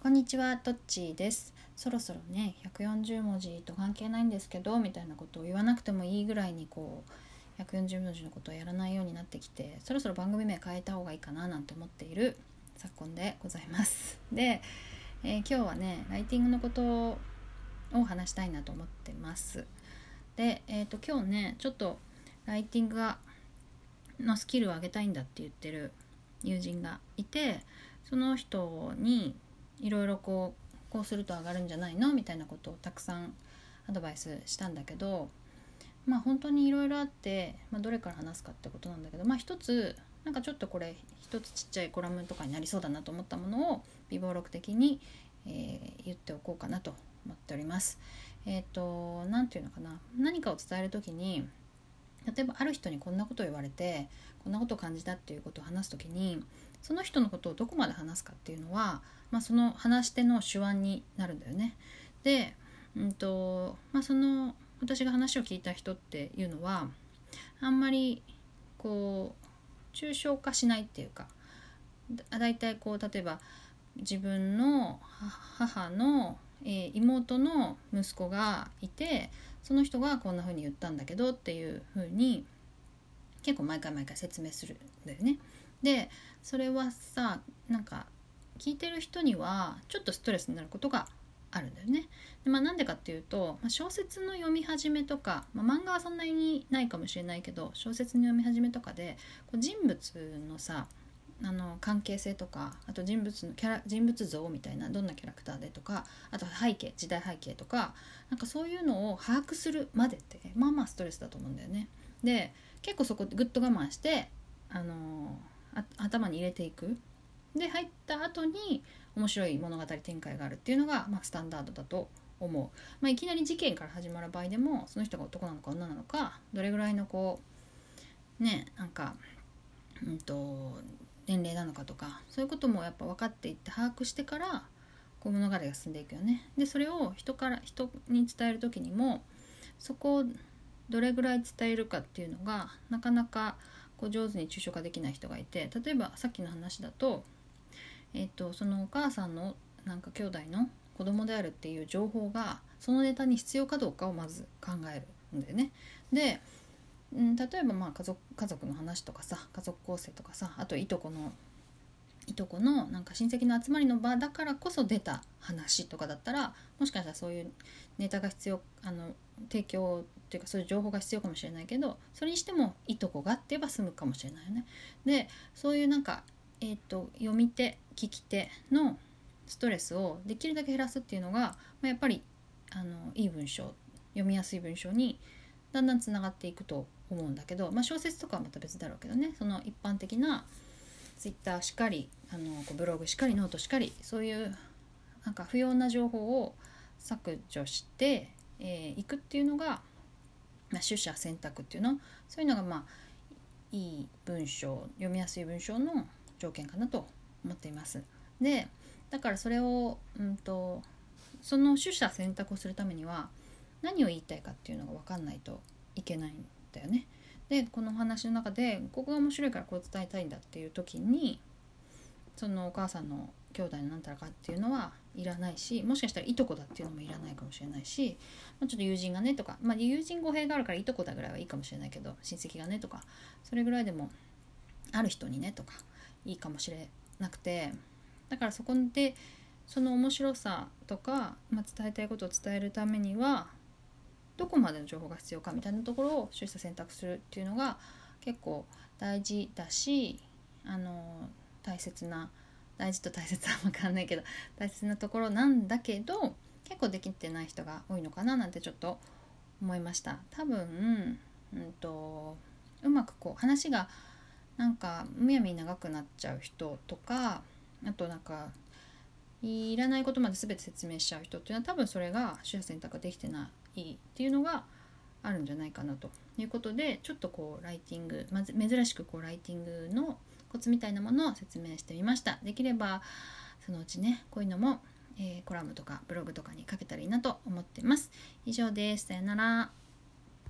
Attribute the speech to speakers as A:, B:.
A: こんにちは、トッチーです。そろそろね、140文字と関係ないんですけど、みたいなことを言わなくてもいいぐらいにこう、140文字のことをやらないようになってきて、そろそろ番組名変えた方がいいかななんて思っている昨今でございます。で、えー今日はね、ライティングのことを話したいなと思ってます。で、えっ、と、今日ね、ちょっとライティングがのスキルを上げたいんだって言ってる友人がいてその人にいろいろこうこうすると上がるんじゃないのみたいなことをたくさんアドバイスしたんだけどまあ本当にいろいろあって、まあ、どれから話すかってことなんだけどまあ一つなんかちょっとこれ一つちっちゃいコラムとかになりそうだなと思ったものを微暴録的に、えー言っておこうかなと思っております。えっ、と何て言うのかな何かを伝える時に例えばある人にこんなことを言われてこんなことを感じたっていうことを話す時にその人のことをどこまで話すかっていうのは、まあ、その話し手の手腕になるんだよね。で、うんとまあ、その私が話を聞いた人っていうのはあんまりこう抽象化しないっていうかだだいたいこう例えば自分の母の、えー妹の息子がいてその人がこんな風に言ったんだけどっていう風に結構毎回毎回説明するんだよね。でそれはさなんか聞いてる人にはちょっとストレスになることがあるんだよね。でまあ、なんでかっていうと、まあ、小説の読み始めとか、まあ、漫画はそんなにないかもしれないけど小説の読み始めとかでこう人物のさあの関係性とかあと人物のキャラ人物像みたいなどんなキャラクターでとかあと背景時代背景とかなんかそういうのを把握するまでってまあまあストレスだと思うんだよね。で結構そこぐっと我慢して、あのあ頭に入れていく。で入った後に面白い物語展開があるっていうのが、まあ、スタンダードだと思う。まあ、いきなり事件から始まる場合でもその人が男なのか女なのかどれぐらいのこうねなんかうんと年齢なのかとかそういうこともやっぱ分かっていって把握してからこう物語が進んでいくよね。でそれを人から人に伝える時にもそこをどれぐらい伝えるかっていうのがなかなかこう上手に抽象化できない人がいて例えばさっきの話だと,、えっとそのお母さんのなんか兄弟の子供であるっていう情報がそのネタに必要かどうかをまず考えるんだよね。でうん、例えばまあ家族家族の話とかさ家族構成とかさあといとこのいとこのなんか親戚の集まりの場だからこそ出た話とかだったらもしかしたらそういうネタが必要あの提供っていうかそういう情報が必要かもしれないけどそれにしてもいとこがって言えば済むかもしれないよね。でそういうなんか、えー、と読み手聞き手のストレスをできるだけ減らすっていうのが、まあ、やっぱりあのいい文章読みやすい文章にだんだんつながっていくと思うんだけど、まあ、小説とかはまた別だろうけどねその一般的なツイッターしかりあのブログしかりノートしかりそういうなんか不要な情報を削除してい、えーくっていうのが、まあ、取捨選択っていうの？そういうのがまあいい文章読みやすい文章の条件かなと思っています。でだからそれを、うん、とその取捨選択をするためには何を言いたいかっていうのが分かんないといけないんだよね。でこのお話の中でここが面白いからこう伝えたいんだっていう時にそのお母さんの兄弟のなんたらかっていうのはいらないしもしかしたらいとこだっていうのもいらないかもしれないし、まあ、ちょっと友人がねとか、まあ、友人語弊があるからいとこだぐらいはいいかもしれないけど親戚がねとかそれぐらいでもある人にねとかいいかもしれなくてだからそこでその面白さとか、まあ、伝えたいことを伝えるためにはどこまでの情報が必要かみたいなところを取捨選択するっていうのが結構大事だしあの大切な大事と大切は分かんないけど大切なところなんだけど結構できてない人が多いのかななんてちょっと思いました。多分、うん、とうまくこう話がなんかむやみに長くなっちゃう人とかあとなんかいらないことまで全て説明しちゃう人っていうのは多分それが取捨選択ができてないっていうのがあるんじゃないかなということでちょっとこうライティングまず珍しくこうライティングのコツみたいなものを説明してみましたできればそのうちねこういうのも、えーコラムとかブログとかに書けたらいいなと思ってます。以上ですさよなら